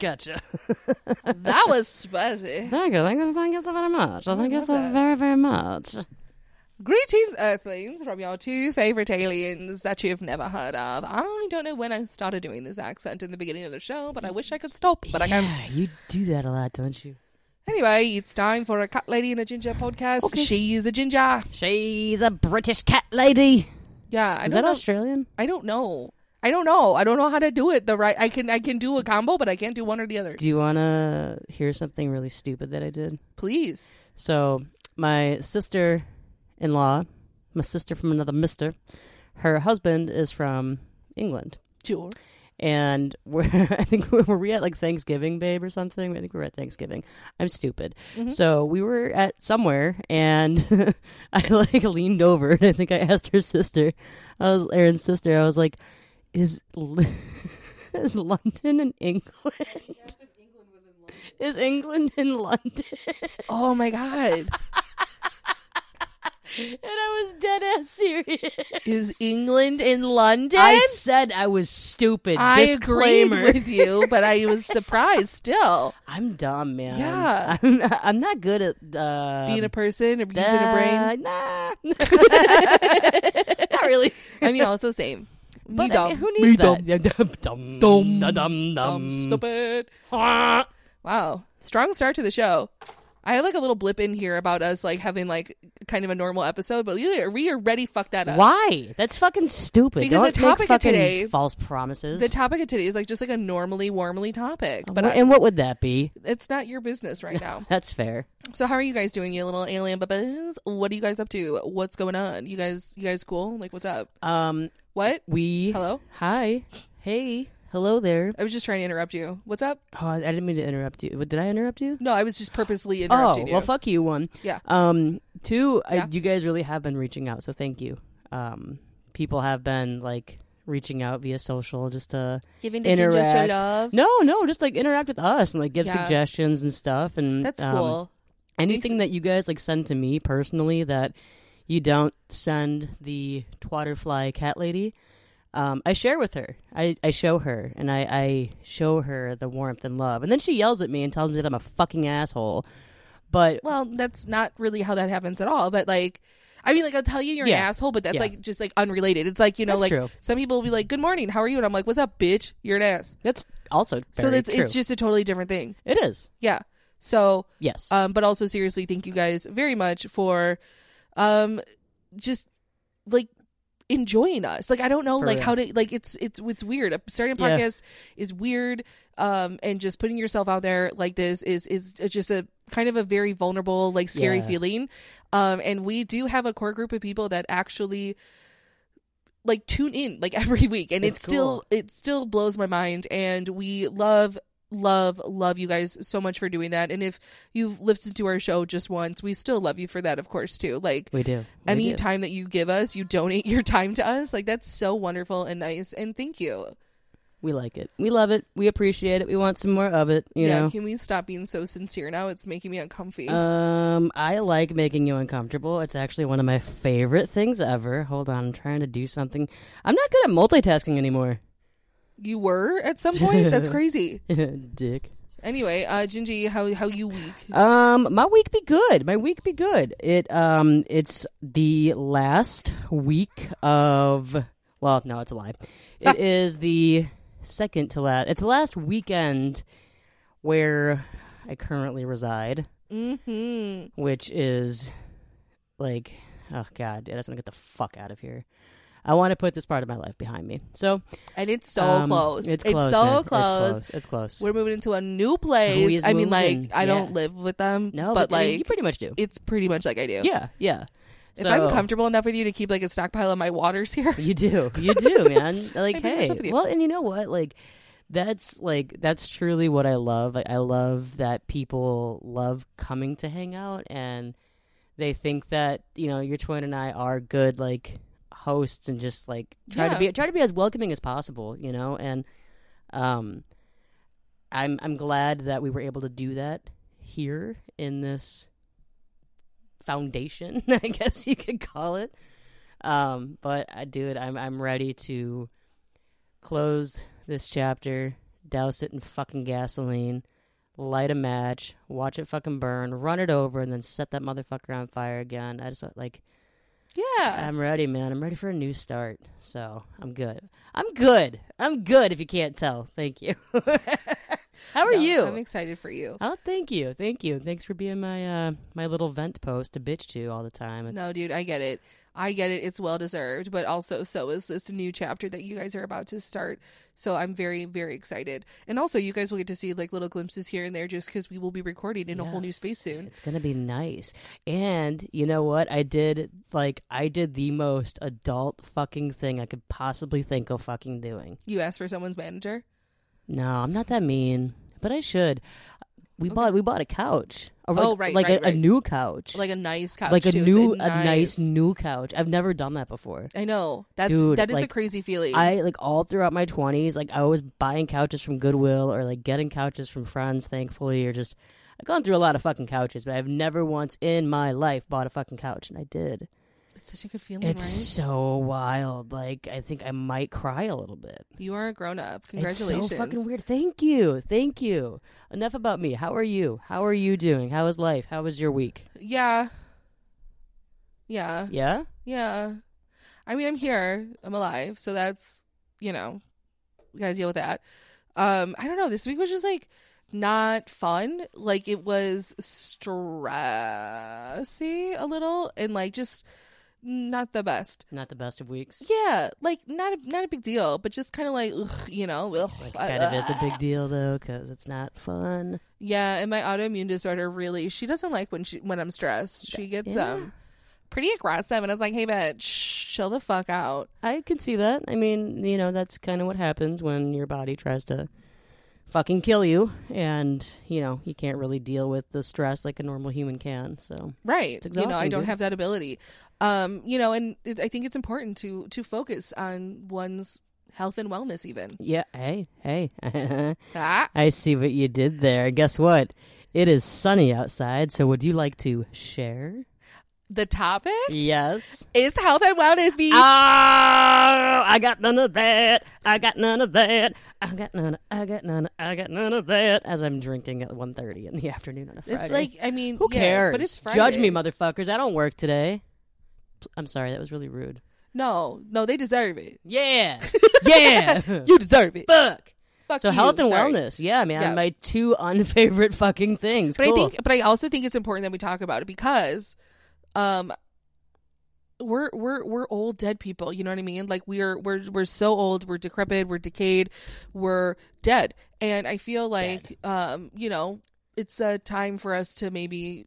Hello. Woo! right back at you. That was spicy. Thank you. Thank you. Thank you so very much. I thank you so that. very, very much. Greetings, Earthlings, from your two favorite aliens that you've never heard of. I don't know when I started doing this accent in the beginning of the show, but I wish I could stop, but I can't. You do that a lot, don't you? Anyway, it's time for a Cat Lady and a Ginger podcast. Okay. She's a ginger. She's a British cat lady. Yeah, I Is that know. Australian? I don't know. I don't know. I don't know how to do it the right. I can I can do a combo, but I can't do one or the other. Do you want to hear something really stupid that I did? Please. So, my sister in law, my sister from another mister, her husband is from England. Sure. And we're, I think we were we at like Thanksgiving, babe, or something. I think we were at Thanksgiving. I'm stupid. Mhm. So we were at somewhere, and I like leaned over, and I think I asked her sister, I was Aaron's sister. I was like, "Is is London in England? Is England in London?" Oh my god. and I was dead ass serious. Is England in London? I said I was stupid. I Disclaimer. agreed with you, but I was surprised still. I'm dumb, man. Yeah. I'm, I'm not good at uh, Being a person or using a brain. Nah, not really. I mean, also same. Me But I dumb. mean, who Me needs dumb. that? Yeah, Dumb, Dumb. dumb, dumb, Dumb, dumb. stupid. Wow. Strong start to the show. I have like a little blip in here about us like having like kind of a normal episode, but we already fucked that up. Why? That's fucking stupid. Because Don't the topic of today- false promises. The topic of today is like just like a normally warmly topic, but Wh- I, and what would that be? it's not your business right now. That's fair. so how are you guys doing, you little alien babas? What are you guys up to? What's going on? You guys, you guys cool? Like, what's up? Um, What? we. Hello? Hi. Hey. Hello there. I was just trying to interrupt you. What's up? Oh, I didn't mean to interrupt you. Did I interrupt you? No, I was just purposely interrupting you. Oh, interrupting well, you. fuck you, one. Yeah. Um, two, Yeah. I, you guys really have been reaching out, so thank you. Um, people have been like reaching out via social just to Giving the interact. love. no, no, just like interact with us and like give Yeah. suggestions and stuff. And That's um, cool. Anything that you guys like send to me personally that you don't send the twatterfly cat lady. Um, I share with her. I, I show her, and I, I show her the warmth and love, and then she yells at me and tells me that I'm a fucking asshole. But Well, that's not really how that happens at all. But like, I mean, like I'll tell you you're Yeah. an asshole, but that's Yeah. like just like unrelated. It's like you know, That's like true. some people will be like, "Good morning, how are you?" And I'm like, "What's up, bitch? You're an ass." that's also so that's it's just a totally different thing. it is Yeah. So, yes. um, but also seriously, thank you guys very much for, um, just like enjoying us. Like I don't know, For like real. how to like it's it's it's weird. Starting a Yeah. podcast is weird, um, and just putting yourself out there like this is is just a kind of a very vulnerable, like scary Yeah. feeling. Um, and we do have a core group of people that actually like tune in like every week and It's it's still it still blows my mind and we love love love you guys so much for doing that and if you've listened to our show just once we still love you for that of course too like we do. We any do. time that you give us you donate your time to us like that's so wonderful and nice and thank you We like it. We love it. We appreciate it. We want some more of it. You yeah know. can we stop being so sincere now it's making me uncomfy Um, I like making you uncomfortable. It's actually one of my favorite things ever. Hold on, I'm trying to do something. I'm not good at multitasking anymore. You were at some point that's crazy Dick. anyway uh gingy how how you week Um, my week be good. My week be good. It um, it's the last week of. Well, no, it's a lie. It is the second to last. It's the last weekend where I currently reside, mm-hmm which is like, oh god, I just want to get the fuck out of here. I want to put this part of my life behind me. So and it's so um, close It's close. so man. close. It's close. It's close. We're moving into a new place. I mean, like? I don't live with them, no, but, but, I mean, like you pretty much do. it's pretty much like I do. Yeah, yeah. If So- I'm comfortable enough with you to keep like a stockpile of my waters here, You do. You do, man. Like, I pretty much hey. live with you. Well, and you know what? Like, that's like that's truly what I love. Like, I love that people love coming to hang out, and they think that you know your twin and I are good like hosts, and just like try Yeah. to be try to be as welcoming as possible. You know, and um, I'm I'm glad that we were able to do that here in this foundation, I guess you could call it. Um, but I do it. I'm I'm ready to close this chapter, douse it in fucking gasoline, light a match, watch it fucking burn, run it over, and then set that motherfucker on fire again. I just like, Yeah. I'm ready, man. I'm ready for a new start. So I'm good. I'm good. I'm good. If you can't tell, thank you. How are No, you? I'm excited for you. Oh, thank you, thank you. Thanks for being my uh my little vent post to bitch to all the time. It's, No, dude, I get it. I get it. It's well deserved, but also so is this new chapter that you guys are about to start. So I'm very, very excited. And also, you guys will get to see like little glimpses here and there, just because we will be recording in a whole new space soon. It's gonna be nice. And you know what? I did like I did the most adult fucking thing I could possibly think of fucking doing. You asked for someone's manager. No, I'm not that mean, but I should. We bought we bought a couch. A, Oh, like- right, like right, a, right. a new couch, like a nice couch, like a too. New a nice nice. new couch. I've never done that before. I know that's Dude, that is a crazy feeling. I like all throughout my twenties, like I was buying couches from Goodwill or like getting couches from friends, thankfully, or just I've gone through a lot of fucking couches, but I've never once in my life bought a fucking couch, and I did. It's such a good feeling, It's right? so wild. Like I think I might cry a little bit. You are a grown up. Congratulations. It's so fucking weird. Thank you. Thank you. Enough about me. How are you? How are you doing? How is life? How was your week? Yeah. Yeah. Yeah? Yeah. I mean, I'm here. I'm alive. So that's, you know, we got to deal with that. Um, I don't know. This week was just like not fun. Like it was stressy a little and like just not the best. Not the best of weeks. Yeah, like not a, not a big deal, but just kind of like ugh, you know, ugh, Like I- kind of is a big deal though, because it's not fun. Yeah, and my autoimmune disorder really she doesn't like when she when I'm stressed. She gets Yeah. um pretty aggressive and I was like, "Hey bitch, chill the fuck out." I can see that. I mean, you know, that's kind of what happens when your body tries to fucking kill you, and you know, you can't really deal with the stress like a normal human can. So Right. You know, I don't dude. have that ability. Um, you know, and it, I think it's important to to focus on one's health and wellness even. yeah, hey, hey, Ah, I see what you did there. Guess what? It is sunny outside. So would you like to share? The topic Yes. is health and wellness beach. Oh, I got none of that. I got none of that. I got none. I got none. I got none of that. As I'm drinking at 1.30 in the afternoon on a Friday. it's like I mean, who yeah, cares? but it's Friday. Judge me, motherfuckers. I don't work today. I'm sorry. That was really rude. No, no, they deserve it. Yeah. Yeah. You deserve it. Fuck. Fuck So you. health and Sorry. wellness. Yeah, man. Yeah. My two unfavorite fucking things. But cool. I think, but I also think it's important that we talk about it because, um, we're we're we're old dead people. You know what I mean? Like we're we're we're so old. We're decrepit. We're decayed. We're dead. And I feel like, um, you know, it's a time for us to maybe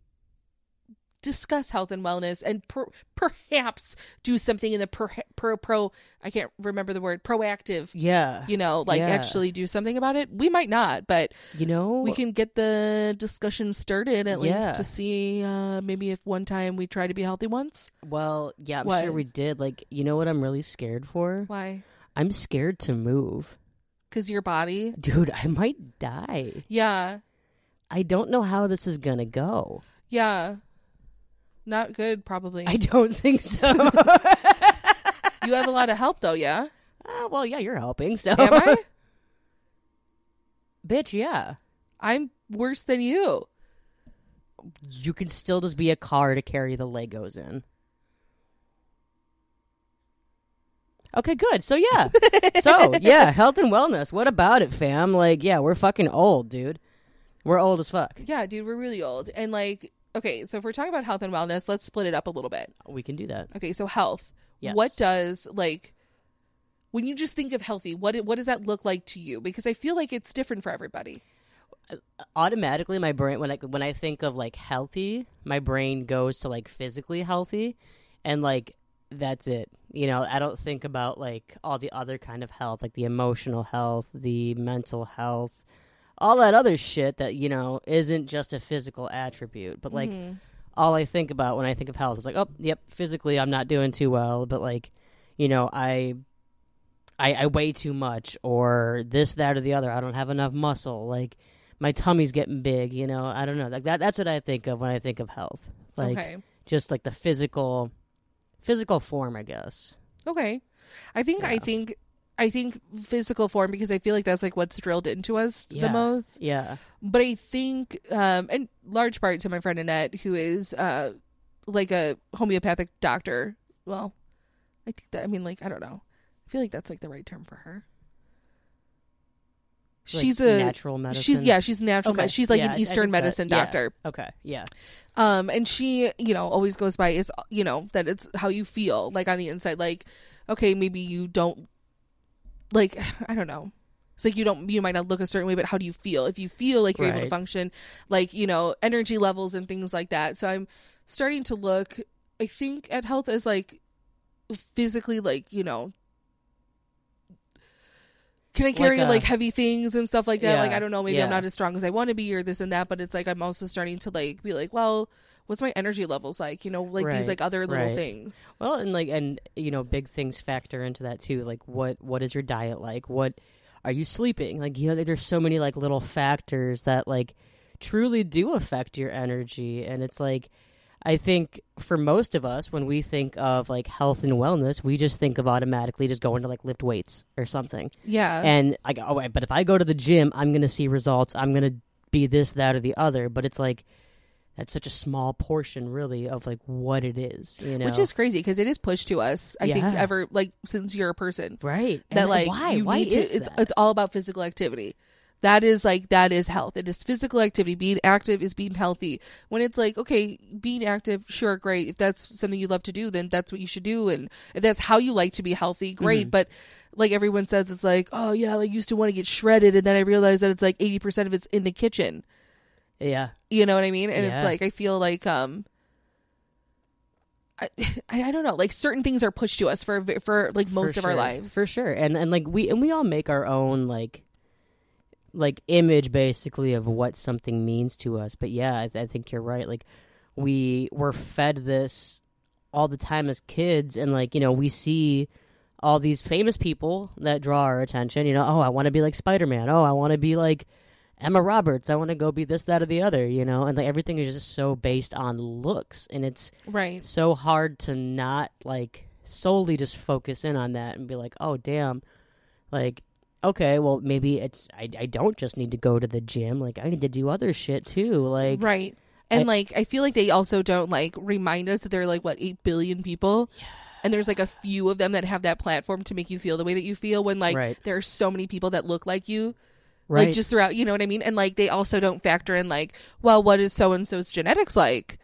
discuss health and wellness and per- perhaps do something in the pro pro pro. I can't remember the word proactive. yeah. You know, like Yeah. actually do something about it. We might not, but You know, we can get the discussion started at Yeah. least to see uh, maybe if one time we try to be healthy once. well, yeah, I'm What? sure we did. Like, you know what I'm really scared for? Why? I'm scared to move. Because your body. Dude, I might die. Yeah. I don't know how this is going to go. Yeah. Not good, probably. I don't think so. you have a lot of help, though, yeah? Ah, well, yeah, you're helping. So, Am I? bitch, yeah. I'm worse than you. You can still just be a car to carry the Legos in. Okay, good. So yeah. so yeah, health and wellness. What about it, fam? Like, yeah, we're fucking old, dude. We're old as fuck. Yeah, dude, we're really old. And, like, okay, so if we're talking about health and wellness, let's split it up a little bit. We can do that. Okay, so health. Yes. What does, like, when you just think of healthy, what what does that look like to you? Because I feel like it's different for everybody. automatically my brain when I when I think of like healthy, my brain goes to like physically healthy and like that's it. You know, I don't think about like all the other kind of health, like the emotional health, the mental health, all that other shit that, you know, isn't just a physical attribute. But like Mm-hmm. all I think about when I think of health is like, oh, yep, physically I'm not doing too well, but like, you know, I I, I weigh too much or this, that, or the other. I don't have enough muscle. Like my tummy's getting big, you know. I don't know. Like that that's what I think of when I think of health. Like okay. just like the physical physical form, I guess. Okay. I think I think I think physical form because I feel like that's like what's drilled into us the most. Yeah. But I think, um, and large part to my friend Annette, who is uh, like a homeopathic doctor. Well, I think that I mean, like I don't know. I feel like that's like the right term for her. Like she's a natural medicine. she's yeah she's natural. Okay. med- she's like Yeah, an Eastern think that- medicine yeah. doctor. Okay. Yeah. Um, and she, you know, always goes by it's, you know, that it's how you feel, like on the inside. Like, okay, maybe you don't, like, I don't know. It's like you don't, you might not look a certain way, but how do you feel? If you feel like you're able to function, like, you know, energy levels and things like that. So I'm starting to look, I think, at health as like physically, like, you know, can I carry Like like, heavy things and stuff like that? Like I don't know, maybe I'm not as strong as I want to be or this and that, but it's like I'm also starting to like be like, well, what's my energy levels like? You know, like these like other little right. things. Well, and like, and you know, big things factor into that too. Like, what what is your diet like? What are you sleeping? Like, you know, there's so many like little factors that like truly do affect your energy, and it's like. I think for most of us, when we think of like health and wellness, we just think of automatically just going to like lift weights or something. Yeah. and like oh but if I go to the gym, I'm gonna see results. I'm gonna be this, that, or the other. But it's like that's such a small portion, really, of like what it is. You know, Which is crazy because it is pushed to us. I think ever like since you're a person right. That like why? you why need to. is It's that? it's all about physical activity. That is like that is health. It is physical activity. Being active is being healthy. When it's like okay, being active, sure, great. If that's something you love to do, then that's what you should do. And if that's how you like to be healthy, great. Mm-hmm. But like everyone says, it's like oh yeah, I used to want to get shredded, and then I realized that it's like eighty percent of it's in the kitchen. Yeah, You know what I mean? And it's like I feel like um I, I I don't know, like certain things are pushed to us for for like most For of our lives. for sure. And and like we and we all make our own like like image basically of what something means to us. But yeah, I, I think you're right. Like we were fed this all the time as kids, and like you know we see all these famous people that draw our attention. You know, oh, I want to be like Spider Man. Oh, I want to be like Emma Roberts. I want to go be this, that, or the other. You know, and like everything is just so based on looks, and it's Right. so hard to not like solely just focus in on that and be like, oh damn, like okay, well maybe it's I I don't just need to go to the gym. Like I need to do other shit too. Like right. And I- like I feel like they also don't like remind us that there are like what, eight billion people? And there's like a few of them that have that platform to make you feel the way that you feel when like Right. there are so many people that look like you. Right, Like just throughout you know what I mean? And like they also don't factor in like, well, what is so and so's genetics like?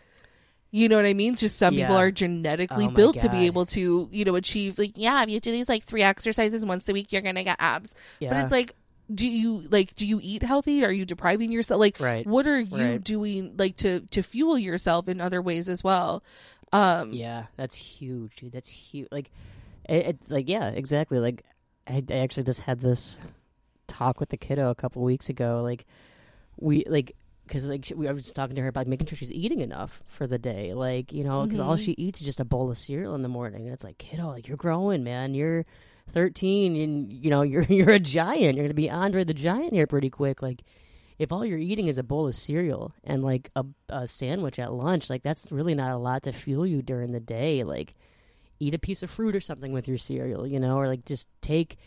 You know what I mean? Just some people are genetically Oh built to be able to, you know, achieve like, yeah, if you do these like three exercises once a week, you're gonna get abs. yeah, But it's like, do you like do you eat healthy? Are you depriving yourself? Like, Right. what are you Right. doing like to to fuel yourself in other ways as well? Um, yeah, that's huge, dude. That's huge. Like it, it like yeah, exactly. Like I, I actually just had this talk with the kiddo a couple weeks ago. Like we like because like she- we I was just talking to her about making sure she's eating enough for the day. Like you know, because all Mhm. she eats is just a bowl of cereal in the morning, and it's like kiddo, like you're growing, man. You're 13, and you know you're you're a giant. You're gonna be Andre the Giant here pretty quick. Like if all you're eating is a bowl of cereal and like a, a sandwich at lunch, like that's really not a lot to fuel you during the day. Like eat a piece of fruit or something with your cereal, you know, or like just take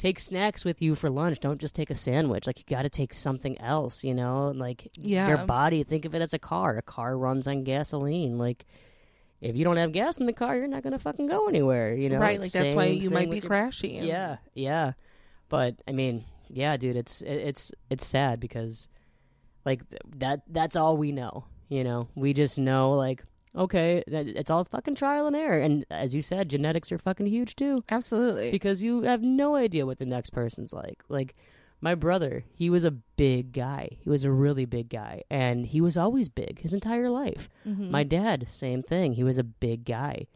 take snacks with you for lunch. Don't just take a sandwich. Like you got to take something else, you know. Like Yeah. your body, think of it as a car. A car runs on gasoline. Like if you don't have gas in the car, you're not gonna fucking go anywhere, you know. right. Like that's why you might be your crashing. yeah, yeah. But I mean, yeah, dude, it's it, it's it's sad because like th- that that's all we know, you know. We just know like okay, it's all fucking trial and error and as you said, genetics are fucking huge too absolutely. because you have no idea what the next person's like. Like my brother, he was a big guy. He was a really big guy and he was always big his entire life. Mhm. My dad, same thing. He was a big guy.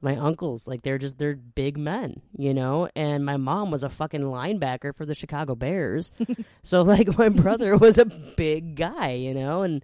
My uncles, like they're just they're big men, you know. And my mom was a fucking linebacker for the Chicago Bears. so like my brother was a big guy, you know. And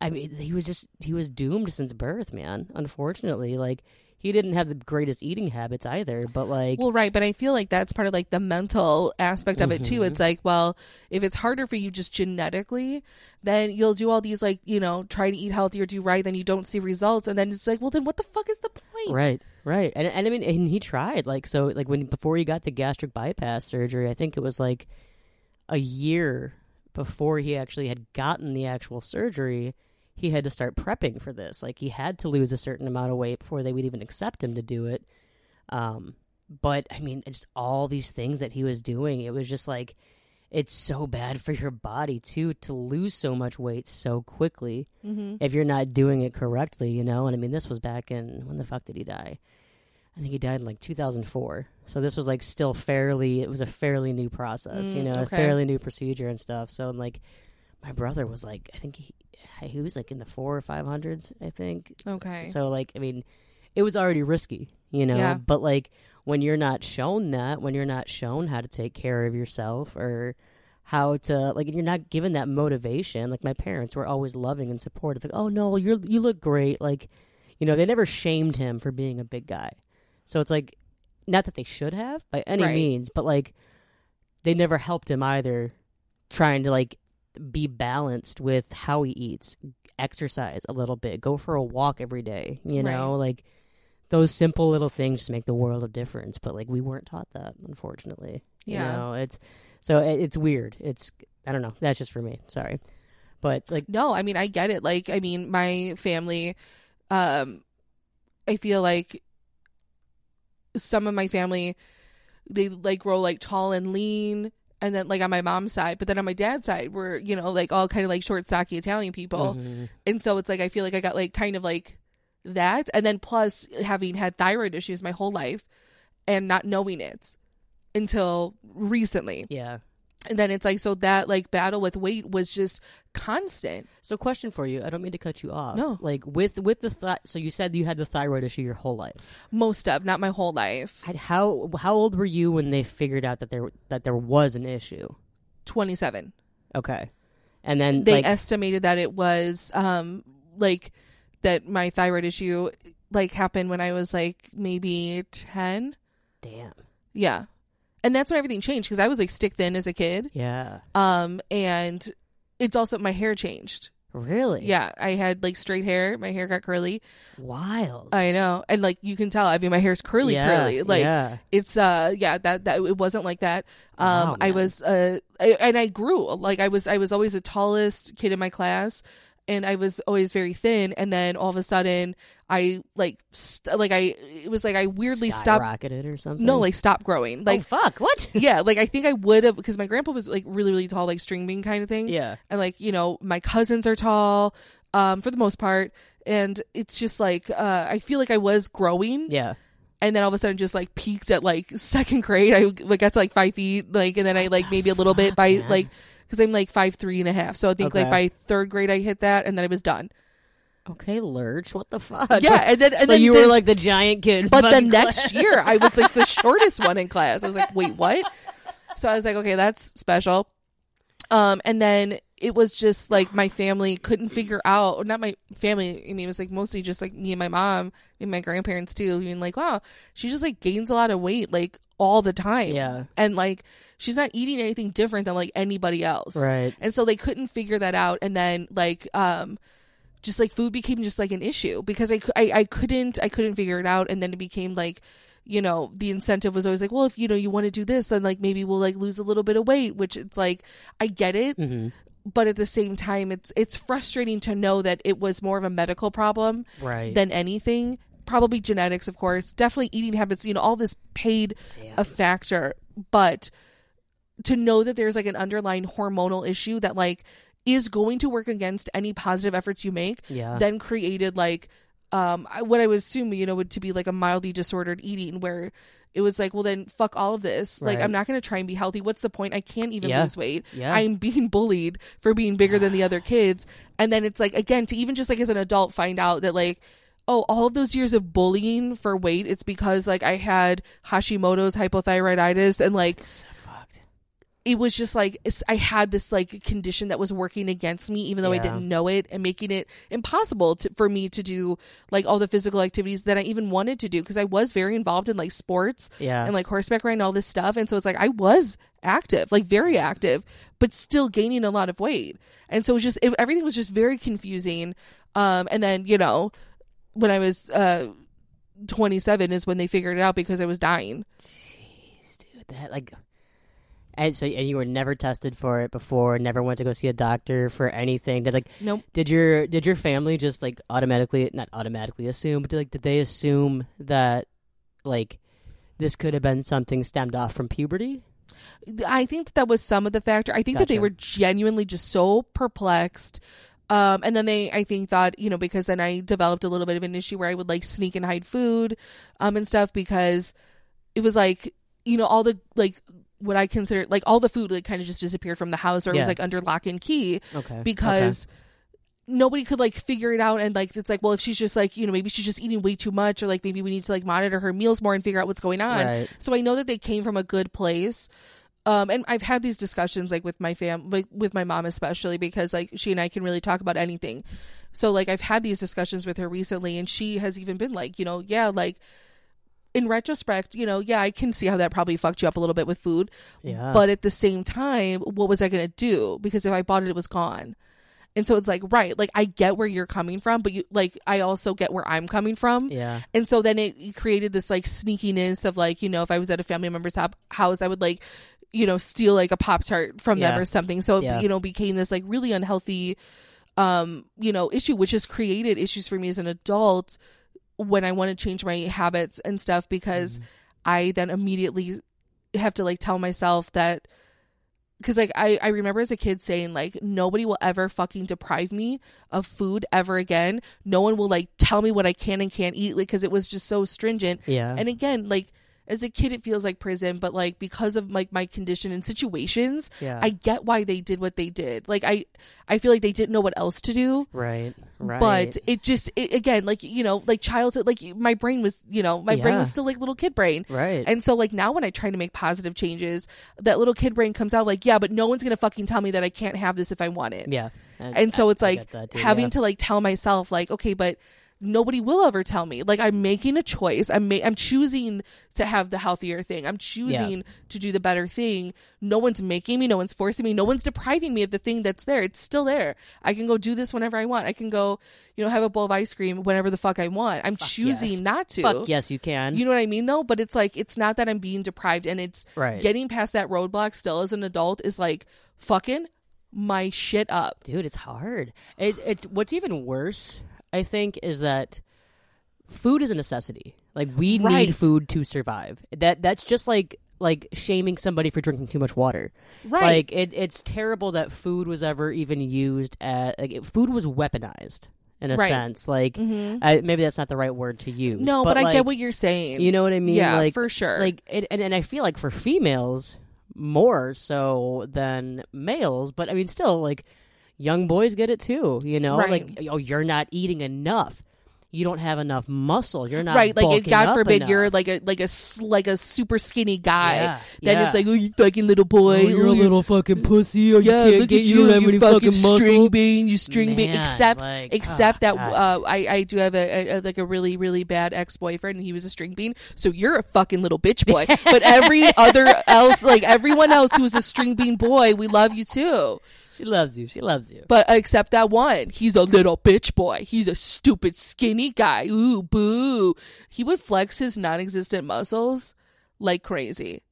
I mean, he was just he was doomed since birth, man. Unfortunately, like he didn't have the greatest eating habits either. But like, Well, right, but I feel like that's part of like the mental aspect of it too. It's mm-hmm. like, well, if it's harder for you just genetically, then you'll do all these like, you know, try to eat healthier, do right, then you don't see results, and then it's like, well, then what the fuck is the point? Right, right, and and I mean, and he tried like so like when before he got the gastric bypass surgery, I think it was like a year before he actually had gotten the actual surgery, he had to start prepping for this. Like he had to lose a certain amount of weight before they would even accept him to do it. Um, but I mean, it's all these things that he was doing. It was just like it's so bad for your body too to lose so much weight so quickly Mm-hmm. if you're not doing it correctly, you know. And I mean, this was back in when the fuck did he die? I think he died in like 2004. So this was like still fairly. It was a fairly new process, you Mm, know, okay. a fairly new procedure and stuff. So like, my brother was like, I think he he was like in the four or five hundreds, I think. Okay. So like, I mean, it was already risky, you know. Yeah. But like, when you're not shown that, when you're not shown how to take care of yourself or how to like, you're not given that motivation. Like my parents were always loving and supportive. Like, oh no, you're you look great. Like, you know, they never shamed him for being a big guy. So it's like, not that they should have by any Right. means, but like, they never helped him either. Trying to like be balanced with how he eats, exercise a little bit, go for a walk every day. You know, like those simple little things just make the world of difference. But like we weren't taught that, unfortunately. Yeah. you know, it's so it, it's weird. It's I don't know. That's just for me. Sorry, but like No, I mean I get it. Like I mean my family um I feel like some of my family they like grow like tall and lean and then like on my mom's side, but then on my dad's side we're, you know, like all kind of like short stocky Italian people. mhm. And so it's like I feel like I got like kind of like that and then plus having had thyroid issues my whole life and not knowing it until recently. yeah. And then it's like so that like battle with weight was just constant. So, question for you. I don't mean to cut you off. No. Like with with the thought so you said you had the thyroid issue your whole life. most of not my whole life Had- How how old were you when they figured out that there that there was an issue? 27 Okay, and then they like, estimated that it was um like that my thyroid issue like happened when i was like maybe 10 damn. yeah and that's when everything changed because i was like stick thin as a kid. Yeah. um and it's also my hair changed. Really? yeah i had like straight hair. My hair got curly. Wild. i know. And like you can tell i mean my hair's curly yeah, curly. Like yeah. it's uh yeah that that it wasn't like that. Um Wow, i was uh I, and i grew. Like i was i was always the tallest kid in my class and i was always very thin and then all of a sudden i like st- like i it was like i weirdly stopped Skyrocketed or something. no like stopped growing like like fuck. What? yeah like i think i would have because my grandpa was like really really tall like string bean kind of thing yeah. and like you know my cousins are tall um for the most part and it's just like uh i feel like i was growing Yeah. and then all of a sudden just like peaked at like second grade i like got to like five feet like and then i like maybe a little bit by like because i'm like five three and a half so i think like by third grade i hit that and then i was done Okay, Lurch. What the fuck? yeah and then and so then you were like the giant kid. but the fucking next class. year i was like the shortest one in class i was like wait what so i was like okay that's special um and then it was just like my family couldn't figure out or not my family i mean it was like mostly just like me and my mom and my grandparents too being like wow she just like gains a lot of weight like all the time. Yeah. and like she's not eating anything different than like anybody else. Right. and so they couldn't figure that out. And then like um just like food became just like an issue because I, I I couldn't I couldn't figure it out. And then it became like you know the incentive was always like well if you know you want to do this then like maybe we'll like lose a little bit of weight which it's like I get it. Hmm but at the same time it's it's frustrating to know that it was more of a medical problem Right. than anything probably genetics of course definitely eating habits you know all this paid Damn. a factor but to know that there's like an underlying hormonal issue that like is going to work against any positive efforts you make yeah. then created like um I- what i would assume you know would to be like a mildly disordered eating where it was like well then fuck all of this like i'm not going to try and be healthy what's the point i can't even Yeah. lose weight yeah. i'm being bullied for being bigger than the other kids and then it's like again to even just like as an adult find out that like oh all of those years of bullying for weight it's because like i had hashimoto's hypothyroiditis and like. It was just like I had this like condition that was working against me, even though I didn't know it, and making it impossible to, for me to do like all the physical activities that I even wanted to do because I was very involved in like sports Yeah. and like horseback riding, all this stuff, and so it's like I was active, like very active, but still gaining a lot of weight, and so it was just it, everything was just very confusing. Um, and then you know when I was uh 27 is when they figured it out because I was dying. Jeez, dude, that like. And so, and you were never tested for it before. Never went to go see a doctor for anything. Did like, Nope. did your did your family just like automatically, not automatically assume, but like, did they assume that like this could have been something stemmed off from puberty? I think that, that was some of the factor. I think that they were genuinely just so perplexed. Um, and then they, I think, thought, you know, because then I developed a little bit of an issue where I would like sneak and hide food, um, and stuff because it was like, you know, all the like what I consider like all the food like kind of just disappeared from the house or it was like under lock and key Okay. because nobody could like figure it out and like it's like well if she's just like you know maybe she's just eating way too much or like maybe we need to like monitor her meals more and figure out what's going on Right. so i know that they came from a good place um and i've had these discussions like with my fam like with my mom especially because like she and i can really talk about anything so like i've had these discussions with her recently and she has even been like you know yeah like in retrospect, you know, yeah, I can see how that probably fucked you up a little bit with food. Yeah. But at the same time, what was I going to do? Because if I bought it, it was gone. And so it's like, right, like I get where you're coming from, but you like I also get where I'm coming from. yeah. And so then it created this like sneakiness of like, you know, if I was at a family member's house, I would like, you know, steal like a Pop Tart from them or something. So it, Yeah. you know, became this like really unhealthy, um, you know, issue, which has created issues for me as an adult when I want to change my habits and stuff because mm-hmm. I then immediately have to like tell myself that because like I, I remember as a kid saying like nobody will ever fucking deprive me of food ever again. No one will like tell me what i can and can't eat like because it was just so stringent. Yeah. and again like as a kid it feels like prison but like because of like my condition and situations yeah. i get why they did what they did like i i feel like they didn't know what else to do right. Right. but it just it, again like you know like childhood like my brain was you know my brain was still like little kid brain right. and so like now when I try to make positive changes, that little kid brain comes out like, yeah, but no one's gonna fucking tell me that I can't have this if I want it. yeah. And so I- it's like too, having yeah. to like tell myself like, okay, but nobody will ever tell me. Like I'm making a choice. I'm ma- I'm choosing to have the healthier thing. I'm choosing to do the better thing. No one's making me. No one's forcing me. No one's depriving me of the thing that's there. It's still there. I can go do this whenever I want. I can go, you know, have a bowl of ice cream whenever the fuck I want. I'm choosing yes. not to. Fuck yes, you can. You know what I mean though? But it's like it's not that I'm being deprived and it's right. getting past that roadblock still as an adult is like fucking my shit up. dude it's hard it, it's what's even worse i think is that food is a necessity like we Right. need food to survive that that's just like like shaming somebody for drinking too much water Right. like it, it's terrible that food was ever even used at like food was weaponized in a Right. sense like Mhm. I, maybe that's not the right word to use No, but, I like, get what you're saying. you know what i mean yeah, like for sure. like it, and, and i feel like for females more so than males but i mean still like young boys get it too you know Right. like oh you're not eating enough you don't have enough muscle you're not right, like God forbid enough. you're like a like a like a super skinny guy, Yeah, then yeah. it's like oh you fucking little boy, oh, you're oh, a little fucking pussy or yeah, you can't look get at you, you, you any fucking, fucking string bean, you string bean. Except like, except oh, that uh, I I do have a, a, a like a really really bad ex boyfriend, and he was a string bean. So you're a fucking little bitch boy. but every other else, like everyone else who's a string bean boy, we love you too. She loves you she loves you But except that one, he's a little bitch boy. He's a stupid skinny guy. Ooh, boo. He would flex his non-existent muscles like crazy.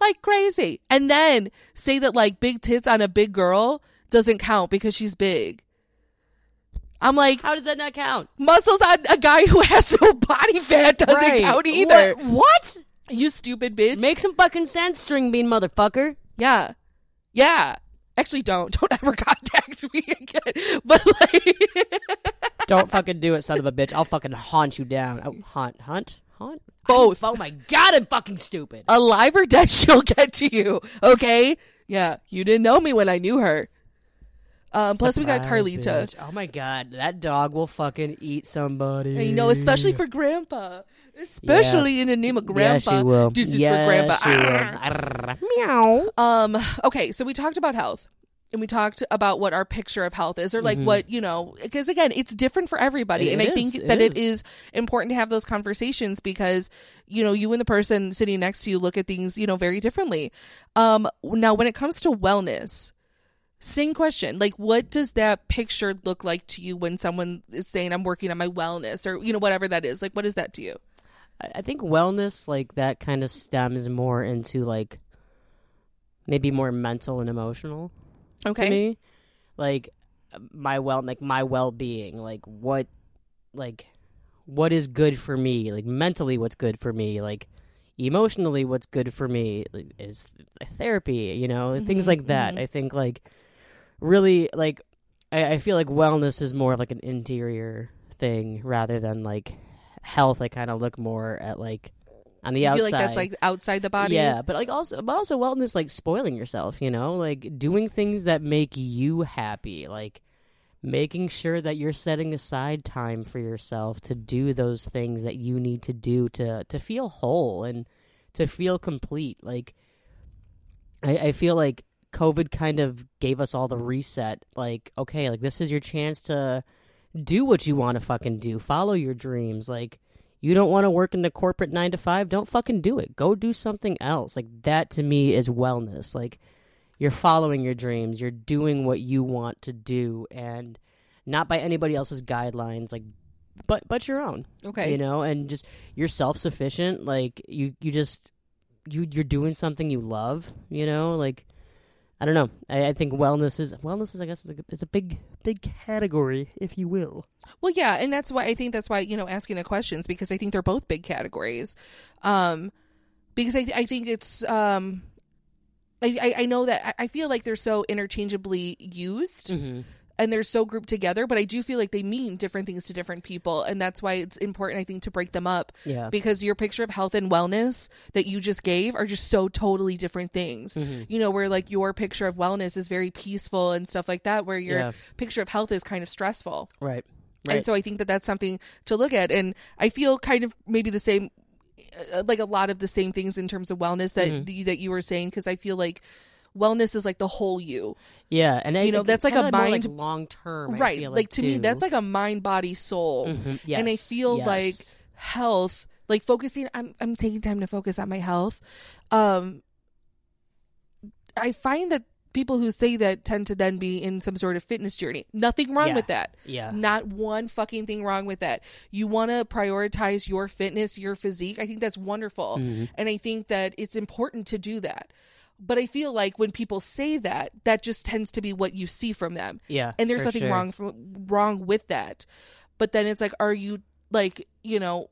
Like crazy. And then say that like big tits on a big girl doesn't count because she's big. I'm like, how does that not count muscles on a guy who has no body fat doesn't Right. count either. what, what? You stupid bitch. make some fucking sense string bean motherfucker Yeah. Yeah. Actually, don't. Don't ever contact me again. But like, Don't fucking do it, son of a bitch. I'll fucking haunt you down. Oh, haunt, hunt, haunt. Both. Oh my god, I'm fucking stupid. alive or dead, she'll get to you. Okay? Yeah. You didn't know me when I knew her. Um, plus, we got Surprise, Carlita. bitch. Oh my god, that dog will fucking eat somebody. I know, especially for Grandpa. Especially in the name of Grandpa. Yeah, she will. This is for Grandpa. She Arr. Meow. Um, okay, so we talked about health. And we talked about what our picture of health is, or like what, you know, because again, it's different for everybody. It and I is, think it that it is. is important to have those conversations because, you know, you and the person sitting next to you look at things, you know, very differently. Um, now, when it comes to wellness, same question. Like, what does that picture look like to you when someone is saying, I'm working on my wellness, or, you know, whatever that is? Like, what is that to you? I think wellness, like that, kind of stems more into like maybe more mental and emotional. Okay. to me. Like my well, like my well being, like what, like what is good for me, like mentally, what's good for me, like emotionally, what's good for me like, is therapy. You know, things Mhm, like that. mhm. I think like really like I, I feel like wellness is more like an interior thing rather than like health. I kind of look more at like on the You outside. feel like that's like outside the body? Yeah, but like also, but also wellness, like spoiling yourself. You know, like doing things that make you happy, like making sure that you're setting aside time for yourself to do those things that you need to do to to feel whole and to feel complete. Like, I, I feel like COVID kind of gave us all the reset. Like, okay, like this is your chance to do what you want to fucking do, follow your dreams, like you don't want to work in the corporate nine to five, don't fucking do it. Go do something else. Like that to me is wellness. Like you're following your dreams, you're doing what you want to do, and not by anybody else's guidelines. Like, but but your own. Okay. You know, and just you're self sufficient. Like you you just you you're doing something you love. You know, like. I don't know. I, I think wellness is wellness is I guess is a, is a big big category, if you will. Well, yeah, and that's why I think that's why you know asking the questions because I think they're both big categories, um, because I I think it's um, I I- I know that I- I feel like they're so interchangeably used Mm-hmm. And they're so grouped together, but I do feel like they mean different things to different people, and that's why it's important I think to break them up Yeah. because your picture of health and wellness that you just gave are just so totally different things. Mhm. You know, where like your picture of wellness is very peaceful and stuff like that, where your Yeah. picture of health is kind of stressful. Right. And so I think that that's something to look at. And I feel kind of maybe the same, uh, like a lot of the same things in terms of wellness that Mhm. you, that you were saying, because I feel like wellness is like the whole you, Yeah, and I, You know, that's like a mind- long term, right? Like, to me, that's like a mind, body, soul. Mhm, and I yes, feel like health, like focusing. I'm I'm taking time to focus on my health. Um, I find that people who say that tend to then be in some sort of fitness journey. Nothing wrong Yeah. with that. yeah, Not one fucking thing wrong with that. You want to prioritize your fitness, your physique. I think that's wonderful. Mhm. And I think that it's important to do that. But I feel like when people say that, that just tends to be what you see from them. yeah, And there's nothing sure. wrong from, wrong with that. But then it's like are you like, you know,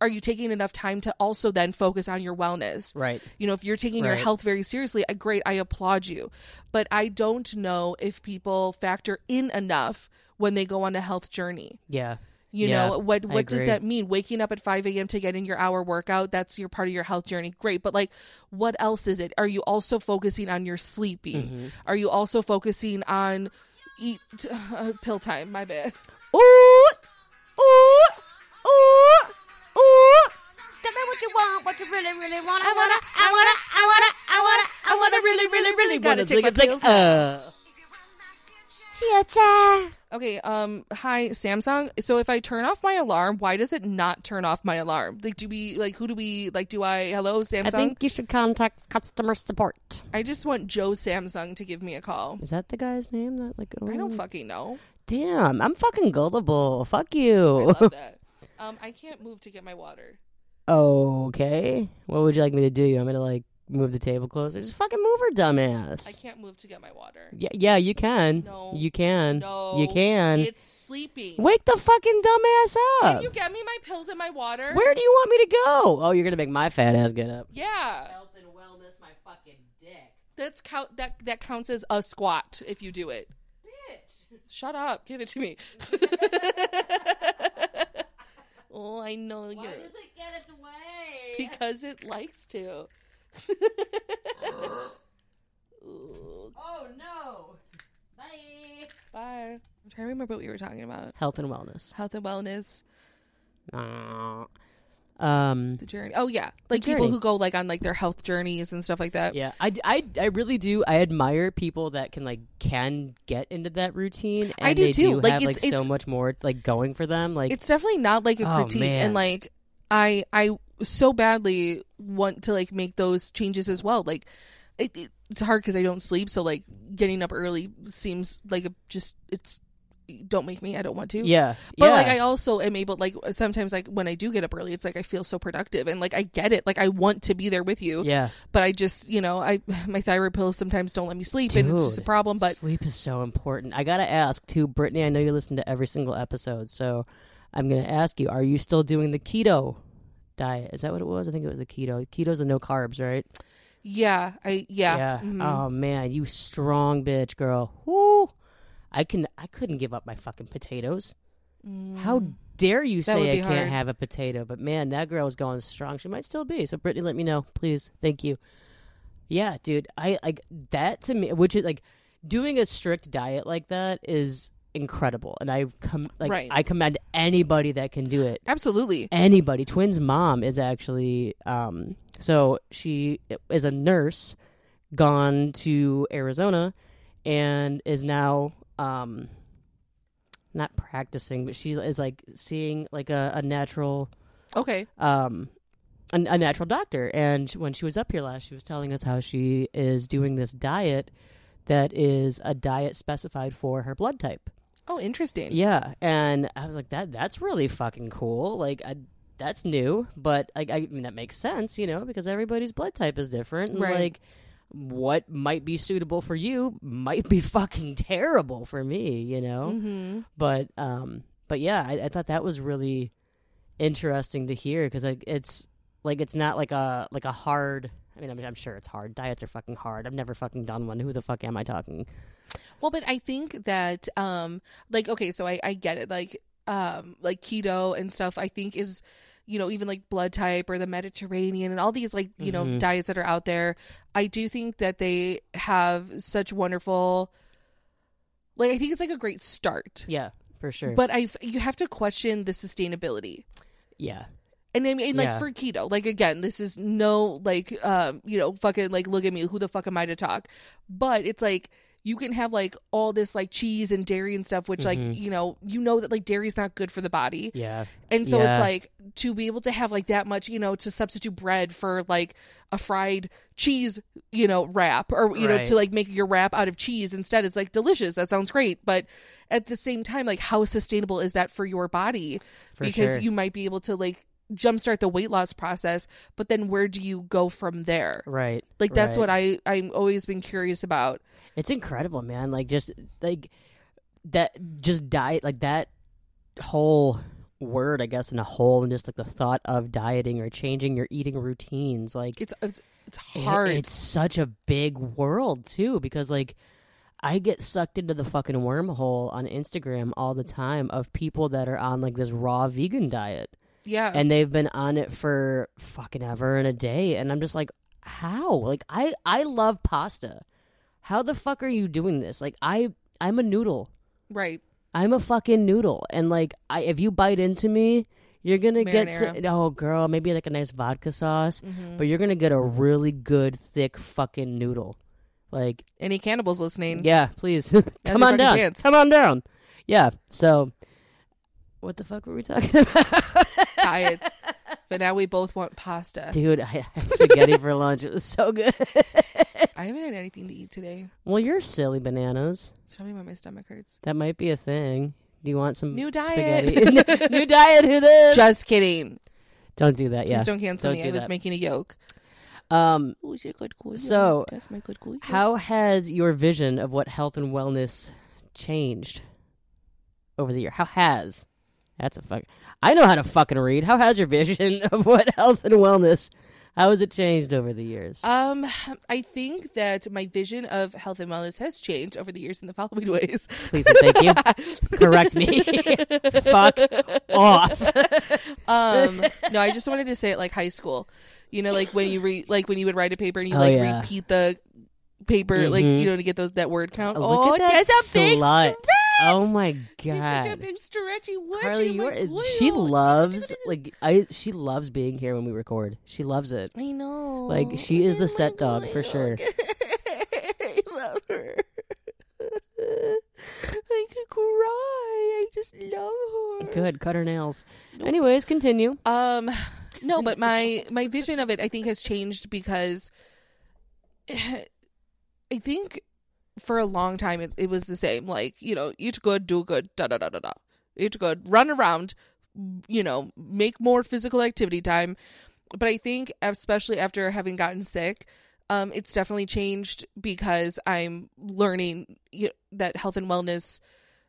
are you taking enough time to also then focus on your wellness? Right. You know, if you're taking your health very seriously, I great, I applaud you. But I don't know if people factor in enough when they go on a health journey. Yeah. You Yeah, know, what what does that mean? Waking up at 5 a.m. to get in your hour workout, that's your part of your health journey. Great. But like, what else is it? Are you also focusing on your sleeping? Mhm. Are you also focusing on eat uh, pill time? My bad. Ooh, ooh, ooh, ooh. Tell me what you want, what you really, really want. I wanna, I wanna, I wanna, I wanna, I wanna really, really, really Gotta wanna. take my It's like, uh, future. Okay, um, hi Samsung. So if I turn off my alarm, why does it not turn off my alarm? Like, do we like who do we like? Do I hello Samsung? I think you should contact customer support. I just want Joe Samsung to give me a call. Is that the guy's name? That like? I don't oh. fucking know. Damn, I'm fucking gullible. Fuck you. I love that. Um, I can't move to get my water. okay. What would you like me to do? You want me to like move the table closer? Just fucking move her, dumbass. I can't move to get my water. Yeah, yeah, you can. No. You can. No, You can. It's sleeping. Wake the fucking dumbass up. Can you get me my pills and my water? Where do you want me to go? Oh, you're gonna make my fat ass get up. Yeah, Health and wellness, my fucking dick. that's count. That that counts as a squat if you do it. Bitch. Shut up. Give it to me. oh, I know you're it get its way? because it likes to. Ooh. Oh no. Bye. Bye. I'm trying to remember what we were talking about. Health and wellness. Health and wellness, Uh, um, the journey. Oh yeah, like people who go like on like their health journeys and stuff like that. yeah, I, I, I really do. I admire people that can like can get into that routine. And I do they too. Do Like, have, it's- like so much more like going for them. Like It's definitely not like a Oh, critique, man. and like I I so badly want to like make those changes as well. Like it, it- it's hard because I don't sleep, so like getting up early seems like a, just it's don't make me. I don't want to. yeah, But yeah. like I also am able like sometimes like when I do get up early, it's like I feel so productive and like I get it. Like I want to be there with you. yeah. But I just you know I my thyroid pills sometimes don't let me sleep and it's just a problem. But sleep is so important. I gotta ask too, Brittany. I know you listen to every single episode, so I'm gonna ask you: Are you still doing the keto diet? Is that what it was? I think it was the keto. Keto's the no carbs, right? yeah, I yeah. mhm. Oh man, you strong bitch, girl. Whoo! I can. I couldn't give up my fucking potatoes. How dare you Mm. That say I be can't have a potato? But man, that girl is going strong. She might still be. So Brittany, let me know, please. Thank you. Yeah, dude. I like that to me, which is like doing a strict diet like that is incredible, and I com- like Right. I commend anybody that can do it. Absolutely. Anybody. Twins' mom is actually um. So she is a nurse, gone to Arizona, and is now um. Not practicing, but she is like seeing like a, a natural Okay. um a, a natural doctor and when she was up here last she was telling us how she is doing this diet that is a diet specified for her blood type Oh, interesting. yeah and i was like that that's really fucking cool like I, that's new but like i mean that makes sense you know because everybody's blood type is different and Right. like what might be suitable for you might be fucking terrible for me you know Mm-hmm. but um but yeah I, I thought that was really interesting to hear because like it's like it's not like a like a hard I mean, I mean, I'm sure it's hard. Diets are fucking hard. I've never fucking done one. Who the fuck am I talking? Well, but I think that um like okay, so I I get it. Like um like keto and stuff I think is you know, even like blood type or the Mediterranean and all these like, you know, Mhm. diets that are out there. I do think that they have such wonderful like I think it's like a great start. Yeah, for sure. But I you have to question the sustainability. yeah, And I mean, like Yeah. for keto, like again, this is no like, um, you know, fucking like, look at me, who the fuck am I to talk? But it's like you can have like all this like cheese and dairy and stuff, which like Mhm. you know, you know that like dairy's not good for the body, yeah, and so Yeah. it's like to be able to have like that much, you know, to substitute bread for like a fried cheese, you know, wrap or you know to like make your wrap out of cheese instead. It's like delicious. That sounds great, but at the same time, like how sustainable is that for your body? for because sure. you might be able to like jumpstart the weight loss process but then where do you go from there right. like that's right. what i i've always been curious about It's incredible, man. Like just like that, just diet like that whole word, I guess, in a whole, and just like the thought of dieting or changing your eating routines, like it's it's, it's It- hard it's such a big world too, because like I get sucked into the fucking wormhole on Instagram all the time of people that are on like this raw vegan diet, yeah and they've been on it for fucking ever and a day, and I'm just like, how? Like I I love pasta. How the fuck are you doing this? Like I I'm a noodle. right I'm a fucking noodle, and like I if you bite into me. You're gonna get so, Marinara. oh girl maybe like a nice vodka sauce, hmm but you're gonna get a really good thick fucking noodle. Like, any cannibals listening yeah, please come on down. chance. Come on down. Yeah. So, what the fuck were we talking about, diets but now we both want pasta dude? I had spaghetti for lunch. It was so good. i haven't had anything to eat today well, you're silly bananas. tell me why my stomach hurts That might be a thing. Do you want some New diet. spaghetti? New diet. Who this? just kidding don't do that. please Yeah. don't cancel Don't me do i was that. making a yolk Um. Who's your good cool So, that's my good cool How has your vision of what health and wellness changed over the year? How has? That's a fuck. I know how to fucking read. How has your vision of what health and wellness? How has it changed over the years? Um, I think that my vision of health and wellness has changed over the years in the following ways. Please and thank you. Correct me. Fuck off. Um, no, I just wanted to say it like high school. You know, like when you read, like when you would write a paper and you Oh, like yeah. repeat the paper, like Mhm. you know, to get those that word count. Look oh, at that that's a big slut. stretch. Oh my He's such a big stretchy wedgie. Carly, my you're, she loves like I. She loves being here when we record. She loves it. I know. Like, she is the set dog for sure. I love her. I could cry. I just love her. Good, cut her nails. Nope. Anyways, continue. Um, no, but my my vision of it, I think, has changed because I think for a long time it, it was the same. Like you know, eat good, do good, da da da da da. Eat good, run around, you know, make more physical activity time. But I think, especially after having gotten sick, um, it's definitely changed because I'm learning y- that health and wellness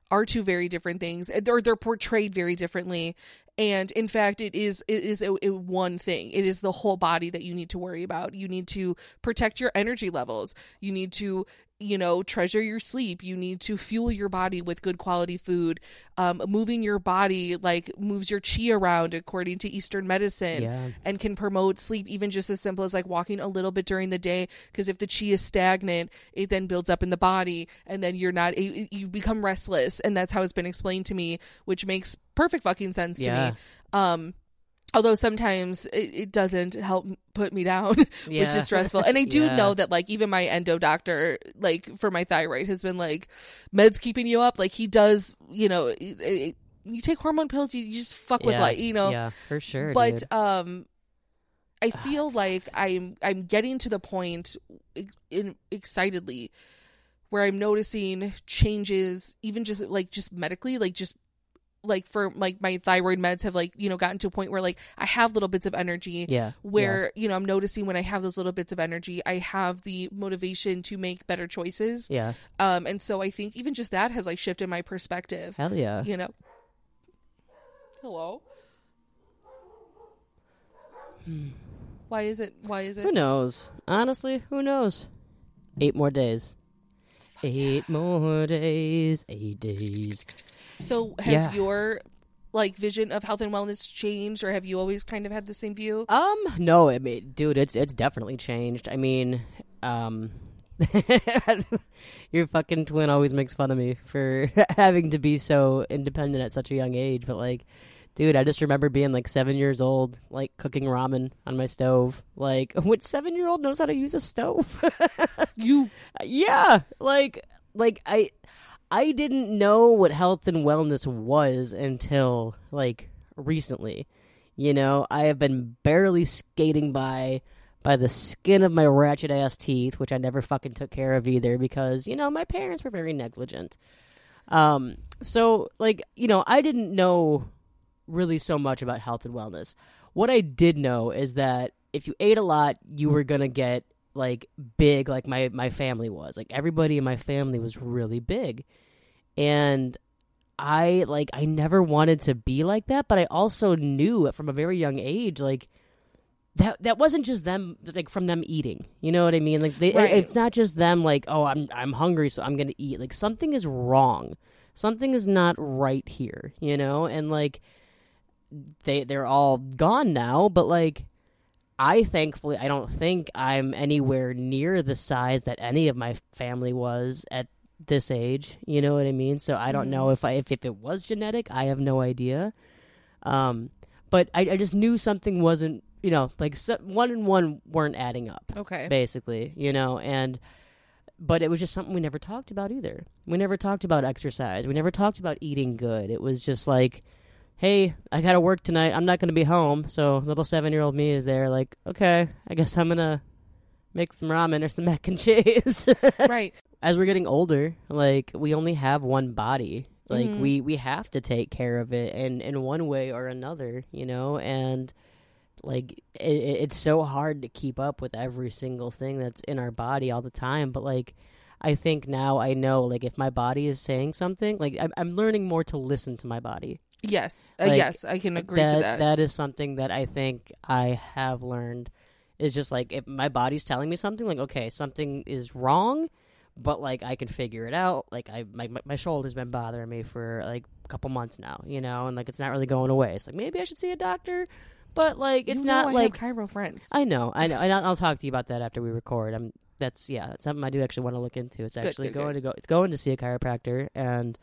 are two very different things or they're portrayed very differently and in fact it is it is a, a one thing. It is the whole body that you need to worry about. You need to protect your energy levels. You need to you know treasure your sleep. You need to fuel your body with good quality food. Um, moving your body like moves your chi around according to eastern medicine Yeah. and can promote sleep even just as simple as like walking a little bit during the day. Because if the chi is stagnant it then builds up in the body and then you're not you you become restless. And that's how it's been explained to me which makes perfect fucking sense to Yeah. me um although sometimes it, it doesn't help put me down Yeah. which is stressful and i do Yeah. know that like even my endo doctor like for my thyroid has been like meds keeping you up like he does you know it, it, you take hormone pills you, you just fuck with Yeah. like you know Yeah, for sure. but dude. um i Ah, feel it like sucks. i'm i'm getting to the point in excitedly where i'm noticing changes even just like just medically like just like for like my thyroid meds have like you know gotten to a point where like i have little bits of energy yeah. where you know i'm noticing when i have those little bits of energy i have the motivation to make better choices Yeah. yeah. um and so i think even just that has like shifted my perspective Hell yeah. you know hello why is it why is it? Who knows? Honestly, who knows? Eight more days. Eight more days. Eight days. so has Yeah. your like vision of health and wellness changed or have you always kind of had the same view Um, no, I mean, dude, it's it's definitely changed. I mean, um, your fucking twin always makes fun of me for having to be so independent at such a young age. But like, dude, I just remember being like seven years old, like cooking ramen on my stove. Like, which seven year old knows how to use a stove? you yeah, like, like I. I didn't know what health and wellness was until like recently. You know, I have been barely skating by by the skin of my ratchet ass teeth, which I never fucking took care of either because, you know, my parents were very negligent. Um so like, you know, I didn't know really so much about health and wellness. What I did know is that if you ate a lot, you were going to get like big like my my family was. Like everybody in my family was really big. And I like I never wanted to be like that, but I also knew from a very young age like that that wasn't just them like from them eating. You know what I mean? Like they Right. it's not just them like, "Oh, I'm I'm hungry so I'm going to eat." Like something is wrong. Something is not right here, you know? And like they they're all gone now, but like I thankfully I don't think I'm anywhere near the size that any of my family was at this age. You know what I mean? So I don't Mhm. know if I if, if it was genetic, I have no idea. Um but I, I just knew something wasn't you know like so, one and one weren't adding up okay basically you know and but it was just something we never talked about either we never talked about exercise we never talked about eating good it was just like hey i gotta work tonight. I'm not gonna be home. So little seven year old me is there like okay i guess i'm gonna make some ramen or some mac and cheese. Right. As we're getting older like we only have one body. Like Mhm. we we have to take care of it in in one way or another you know? And like it, it's so hard to keep up with every single thing that's in our body all the time. But like i think now i know like if my body is saying something like i'm, I'm learning more to listen to my body yes uh, Like, yes i can agree that, to that that is something that i think i have learned is just like if my body's telling me something like okay something is wrong but like i can figure it out like i my, my shoulder's been bothering me for like a couple months now you know and like it's not really going away it's like maybe i should see a doctor but like it's You know not I like Cairo friends I know, I know, and I'll, I'll talk to you about that after we record. I'm that's yeah, that's something I do actually want to look into. It's actually good, going to go going to see a chiropractor and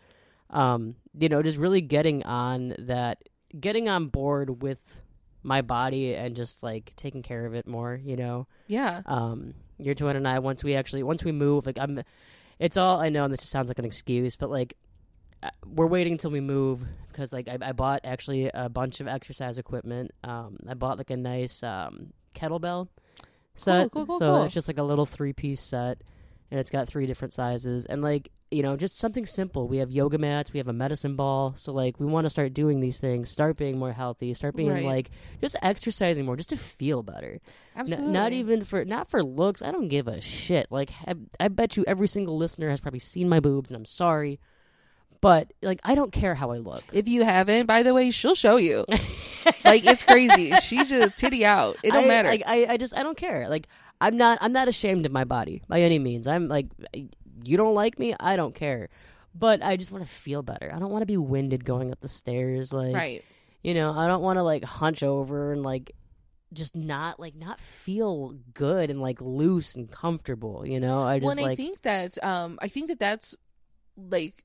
um you know just really getting on that getting on board with my body and just like taking care of it more. You know, Yeah. um, your twin and I once we actually once we move like I'm it's all I know and this just sounds like an excuse but like uh, we're waiting until we move because like I, I bought actually a bunch of exercise equipment um I bought like a nice um kettlebell set cool, cool, so cool. it's just like a little three piece set and it's got three different sizes and like you know just something simple we have yoga mats we have a medicine ball so like we want to start doing these things start being more healthy start being Right. like just exercising more just to feel better N- Absolutely. not even for not for looks. I don't give a shit. Like I, I bet you every single listener has probably seen my boobs, and I'm sorry, but like I don't care how I look. If you haven't, by the way, she'll show you. like it's crazy. She just titty out. It don't I, matter. I, I, I just I don't care. Like I'm not I'm not ashamed of my body by any means. I'm like you don't like me, I don't care. But I just want to feel better. I don't want to be winded going up the stairs. Like right. you know, I don't want to like hunch over and like just not like not feel good and like loose and comfortable. You know, I just Well, and like I think that um I think that that's like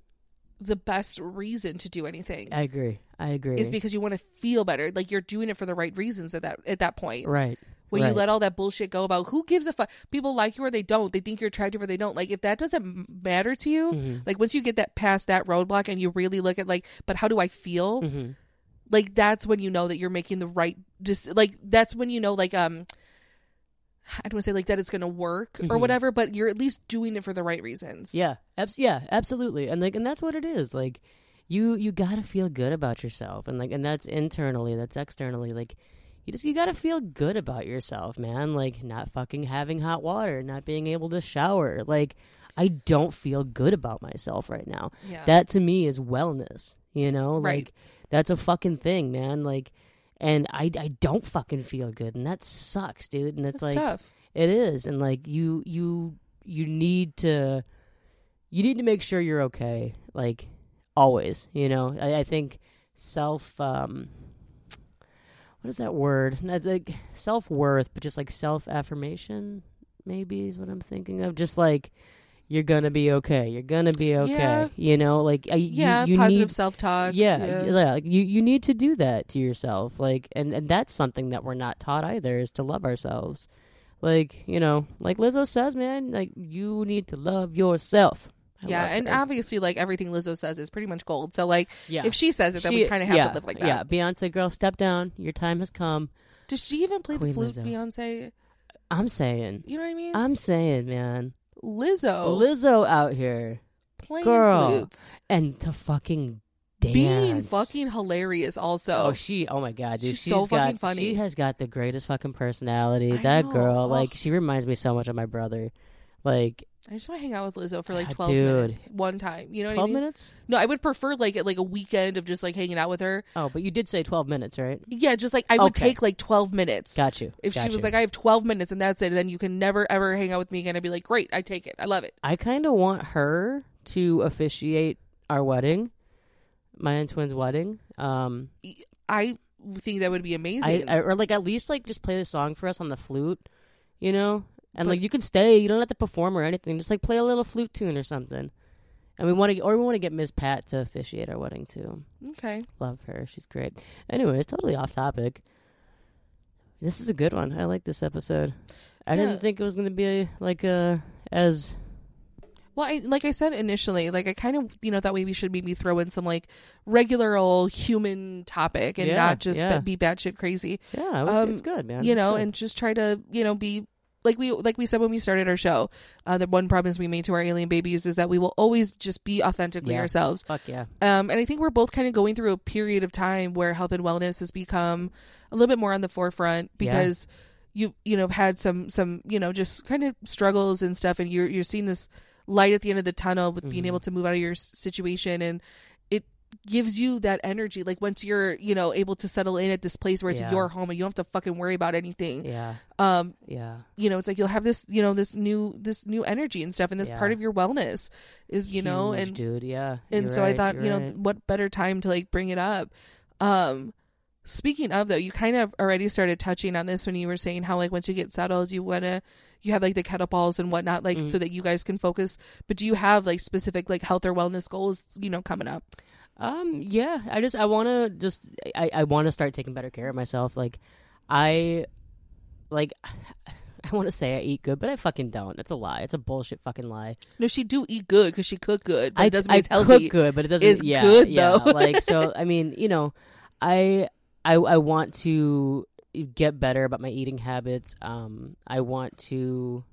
the best reason to do anything I agree. I agree. is because you want to feel better. Like you're doing it for the right reasons at that at that point. right. When you let all that bullshit go about who gives a fuck, people like you or they don't. They think you're attractive or they don't. Like if that doesn't matter to you, Mhm. like once you get that past that roadblock and you really look at like, but how do I feel? Mhm. Like that's when you know that you're making the right. Just like that's when you know like um. I don't want to say like that it's gonna work or Mhm. whatever, but you're at least doing it for the right reasons. Yeah. Abs- yeah. Absolutely. And like, and that's what it is. Like, you you gotta feel good about yourself, and like, and that's internally, that's externally. Like, you just you gotta feel good about yourself, man. Like, not fucking having hot water, not being able to shower. Like, I don't feel good about myself right now. yeah. That to me is wellness. You know, Right. like that's a fucking thing, man. Like, and I I don't fucking feel good, and that sucks, dude. And it's That's like. tough. It is, and like you, you, you need to, you need to make sure you're okay. Like always, you know. I, I think self, um, what is that word? That's like self worth, but just like self affirmation. Maybe is what I'm thinking of. Just like you're gonna be okay. You're gonna be okay. Yeah. You know, like Yeah, you, you positive need, self talk. yeah, yeah. like, you you need to do that to yourself. Like, and and that's something that we're not taught either is to love ourselves. Like, you know, like Lizzo says, man, like you need to love yourself. I yeah, and her. obviously, like everything Lizzo says is pretty much gold. So, like, yeah, if she says it, then we kind of have yeah, to live like that. Yeah, Beyonce girl, step down. Your time has come. Does she even play Queen the flute, Lizzo. Beyonce? I'm saying, You know what I mean? I'm saying, man, Lizzo Lizzo out here playing girl, flutes, and to fucking dance, being fucking hilarious. Also, Oh, she! Oh my god, dude, She's she's so fucking funny. She has got the greatest fucking personality. I that know. girl, like, she reminds me so much of my brother. Like I just want to hang out with Lizzo for like twelve dude. minutes one time. You know what I twelve mean? minutes. No, I would prefer like like a weekend of just like hanging out with her. Oh, but you did say twelve minutes, right? Yeah, just like I would Okay. take like twelve minutes. Got you. If Got she was like, I have 12 minutes and that's it, then you can never ever hang out with me again. I'd be like, great, I take it. I love it. I kind of want her to officiate our wedding, my and twins' wedding. Um, I think that would be I, amazing. I or like at least like just play the song for us on the flute, you know, and like you can stay. You don't have to perform or anything. Just like play a little flute tune or something. And we want to, or we want to get Miss Pat to officiate our wedding too. okay. Love her. She's great. Anyways, totally off topic. This is a good one. I like this episode. I Yeah. didn't think it was going to be like a as Well, I, like I said initially, like I kind of, you know, that way we should maybe throw in some like regular old human topic and Yeah, not just yeah. be batshit crazy, yeah, it was, Um, it's good, man. you It's know, and just try to, you know, be like we like we said when we started our show. Uh, the one promise we made to our alien babies is that we will always just be authentically Yeah. ourselves. fuck yeah, Um, and I think we're both kind of going through a period of time where health and wellness has become a little bit more on the forefront because you you know had some some you know just kind of struggles and stuff, and you're you're seeing this light at the end of the tunnel with being Mhm. able to move out of your situation, and gives you that energy. Like once you're you know able to settle in at this place where it's Yeah. your home and you don't have to fucking worry about anything. yeah, Um, yeah. you know, it's like you'll have this you know this new this new energy and stuff, and this Yeah. part of your wellness is you know and dude, yeah. and You're so I thought, you're know, right. what better time to like bring it up. Um speaking of though, you kind of already started touching on this when you were saying how like once you get settled, you want to you have like the kettlebells and whatnot, like so that you guys can focus. But do you have like specific like health or wellness goals, you know, coming up? Um, yeah, I just I want to just I I want to start taking better care of myself. Like, I like I want to say I eat good, but I fucking don't. It's a lie. It's a bullshit fucking lie. No, she do eat good because she cook good. But I it doesn't I mean it's healthy. cook good, but it doesn't. is yeah, good, yeah. though. like so, I mean, you know, I I I want to get better about my eating habits. Um, I want to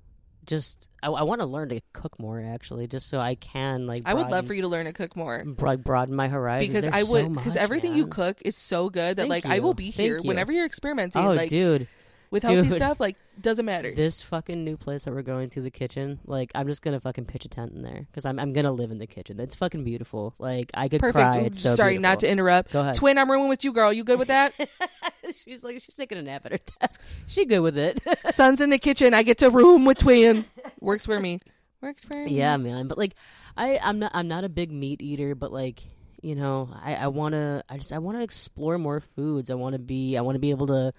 just I, I want to learn to cook more actually, just so I can like. I would love for you to learn to cook more. like broaden my horizons Because There's I would, because much, everything you cook is so good that Thank like I will be Thank here you. whenever you're experimenting. Oh, like dude, with healthy dude. stuff, like doesn't matter. this fucking new place that we're going to, the kitchen. Like, I'm just gonna fucking pitch a tent in there because I'm I'm gonna live in the kitchen. It's fucking beautiful. Like, I could Perfect. cry. It's so Sorry, not to interrupt. Go ahead. Twin, I'm rooming with you, girl. You good with that? she's like she's taking a nap at her desk. She good with it. Son's in the kitchen. I get to room with Twin. Works for me. Works for me. yeah, man. But like, I I'm not I'm not a big meat eater, but like. You know, I, I wanna I just I wanna explore more foods. I wanna be I wanna be able to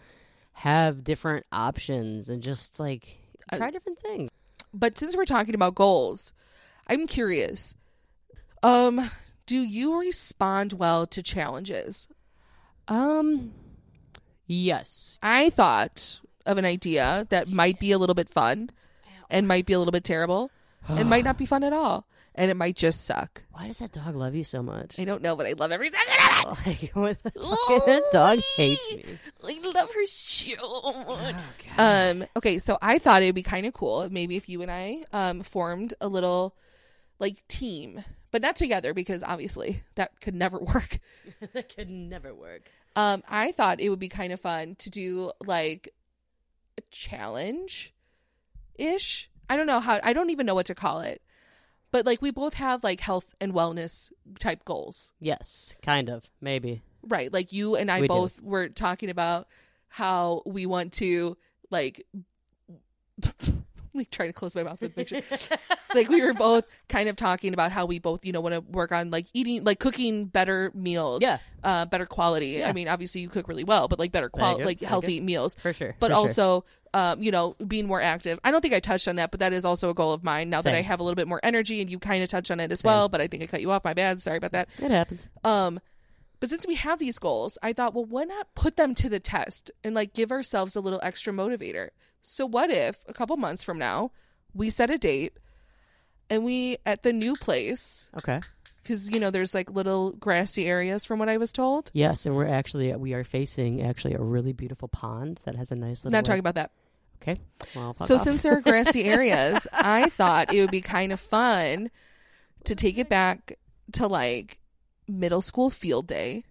have different options and just like try different things. But since we're talking about goals, I'm curious. Um, do you respond well to challenges? Um Yes. I thought of an idea that might be a little bit fun and might be a little bit terrible and might not be fun at all. And it might just suck. Why does that dog love you so much? I don't know, but I love every second of it. like, what the fuck? that dog hates me. I Oh, Um, okay, so I thought it would be kind of cool maybe if you and I um formed a little like team, but not together because obviously that could never work. that could never work. Um, I thought it would be kind of fun to do like a challenge ish. I don't know how, I don't even know what to call it. But like we both have like health and wellness type goals, Yes, kind of, maybe. right? Like you and I We do. both were talking about how we want to like. Let me try to close my mouth with the picture. it's like we were both kind of talking about how we both, you know, want to work on like eating, like cooking better meals, Yeah, uh, better quality. Yeah. I mean, obviously you cook really well, but like better quality, like healthy meals. for sure. But for sure. also, um, you know, being more active. I don't think I touched on that, but that is also a goal of mine. Now that I have a little bit more energy, and you kind of touched on it as Same. well, but I think I cut you off. My bad. Sorry about that. it happens. Um, but since we have these goals, I thought, well, why not put them to the test and like give ourselves a little extra motivator? So what if a couple months from now we set a date and we at the new place Okay. because you know there's like little grassy areas from what I was told. Yes, and we're actually we are facing actually a really beautiful pond that has a nice little. Not talking about that. Okay. Well, So off. since there are grassy areas, I thought it would be kind of fun to take it back to like middle school field day.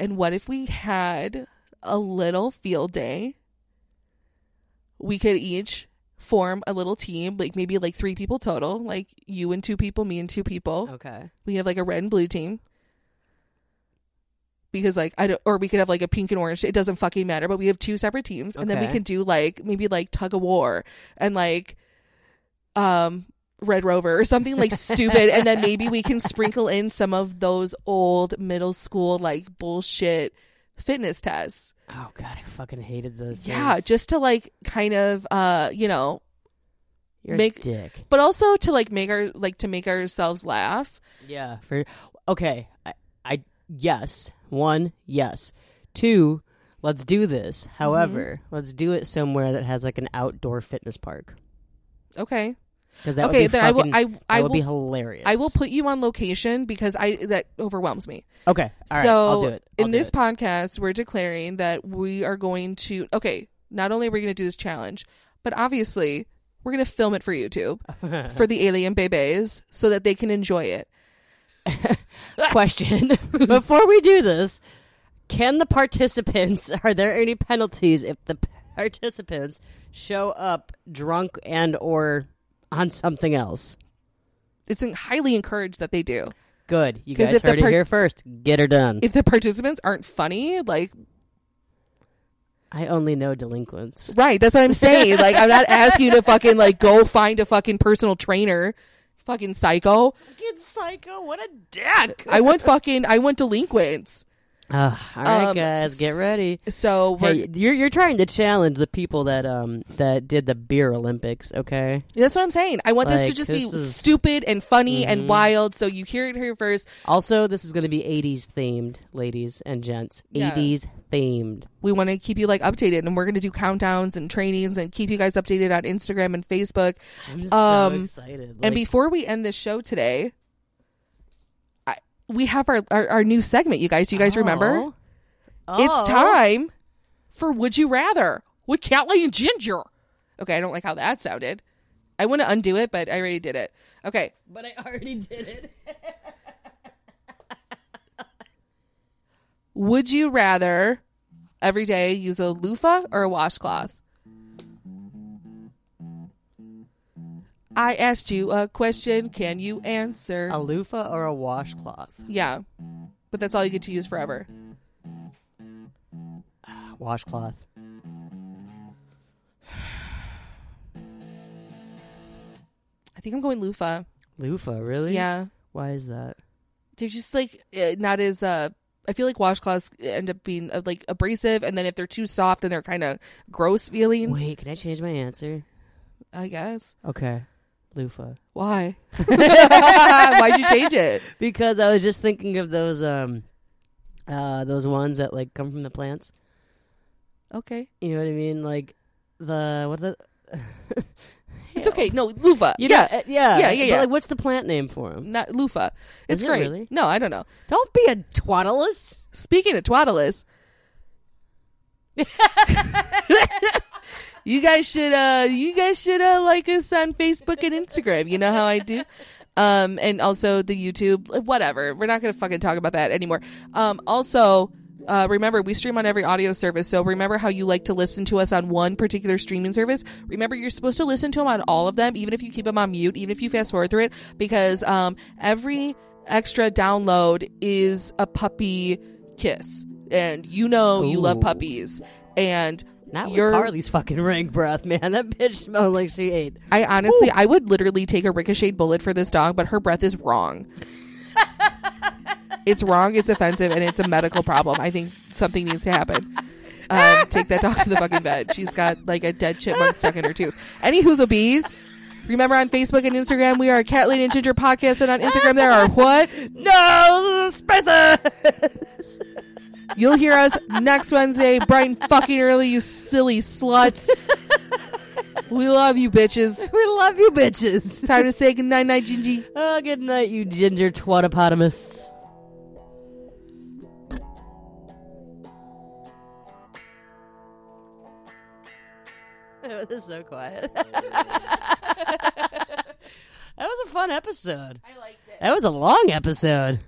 And what if we had a little field day? We could each form a little team, like maybe like three people total, like you and two people, me and two people. okay. We have like a red and blue team. Because like I don't or we could have like a pink and orange. It doesn't fucking matter, but we have two separate teams and then we Okay. can do like maybe like tug of war and like um Red Rover or something like stupid and then maybe we can sprinkle in some of those old middle school like bullshit fitness tests. Oh god, I fucking hated those. Yeah, things. just to like kind of uh, you know, You're make- dick. but also to like make our like to make ourselves laugh. Yeah. For okay, I, I yes. One, yes. Two, let's do this. However, Mm-hmm. let's do it somewhere that has like an outdoor fitness park Okay. Because that okay, would be then I will fucking, I that I would will be hilarious. I will put you on location because I that overwhelms me. Okay. All right. so I'll do it. I'll in do this it. podcast, we're declaring that we are going to okay. Not only are we going to do this challenge, but obviously we're going to film it for YouTube for the alien babies so that they can enjoy it. question before we do this can the participants are there any penalties if the participants show up drunk and or on something else It's highly encouraged that they do. good you 'Cause guys if the heard par- it here first get her done If the participants aren't funny, like i only know delinquents right, that's what I'm saying. like I'm not asking you to fucking like go find a fucking personal trainer. Fucking psycho. fucking psycho what a dick I want fucking I want delinquents. Uh, all right, Um, guys, get ready. So Hey, you're you're trying to challenge the people that um that did the beer Olympics, okay? that's what I'm saying. I want this to Like, just be is- stupid and funny Mhm. and wild. So you hear it here first. Also, this is going to be 80s themed, ladies and gents. Yeah. 80s themed. We want to keep you like updated, and we're going to do countdowns and trainings and keep you guys updated on Instagram and Facebook. I'm so Um, excited. and before we end this show today, we have our, our our new segment. You guys, do you guys remember? Oh. It's Oh. time for Would You Rather with Cat Lady and Ginger. Okay, I don't like how that sounded. I want to undo it, but I already did it. Okay, But I already did it. would you rather every day use a loofah or a washcloth? I asked you a question. Can you answer? A loofah or a washcloth? yeah, but that's all you get to use forever. Washcloth. I think I'm going loofah. Loofah, really? Yeah, Why is that? they're just like uh, not as uh I feel like washcloths end up being uh, like abrasive, and then if they're too soft, then they're kind of gross feeling. Wait, can I change my answer? I guess. Okay. Loofah. Why? Why'd you change it? Because I was just thinking of those um uh those ones that like come from the plants. Okay, You know what I mean? Like the what's that? it's okay. No loofah. You know, yeah, uh, yeah, Yeah, yeah, But like, what's the plant name for them? not loofah. It's Is it great. really? No, I don't know. Don't be a twaddless. Speaking of twaddlers, you guys should uh you guys should uh like us on Facebook and Instagram. You know how I do. Um and also the YouTube whatever. We're not going to fucking talk about that anymore. Um also uh, remember, we stream on every audio service. So remember how you like to listen to us on one particular streaming service. Remember, you're supposed to listen to them on all of them, even if you keep them on mute, even if you fast forward through it, because um, every extra download is a puppy kiss, and you know you love puppies. And Not with Carly's fucking rank breath, man. That bitch smells like she ate. I honestly, I would literally take a ricocheted bullet for this dog, but her breath is wrong. it's wrong. It's offensive, and it's a medical problem. I think something needs to happen. Um, take that dog to the fucking vet. She's got like a dead chipmunk stuck in her tooth. Any who's a bees. Remember on Facebook and Instagram, we are Cat Lady and Ginger Podcast, and on Instagram there are what? No, Spencer. You'll hear us next Wednesday, bright and fucking early, you silly sluts. We love you, bitches. we love you, bitches. Time to say goodnight, night, Gingy. Oh, good night, you ginger twatopotamus. It was so quiet. that was a fun episode. I liked it. That was a long episode.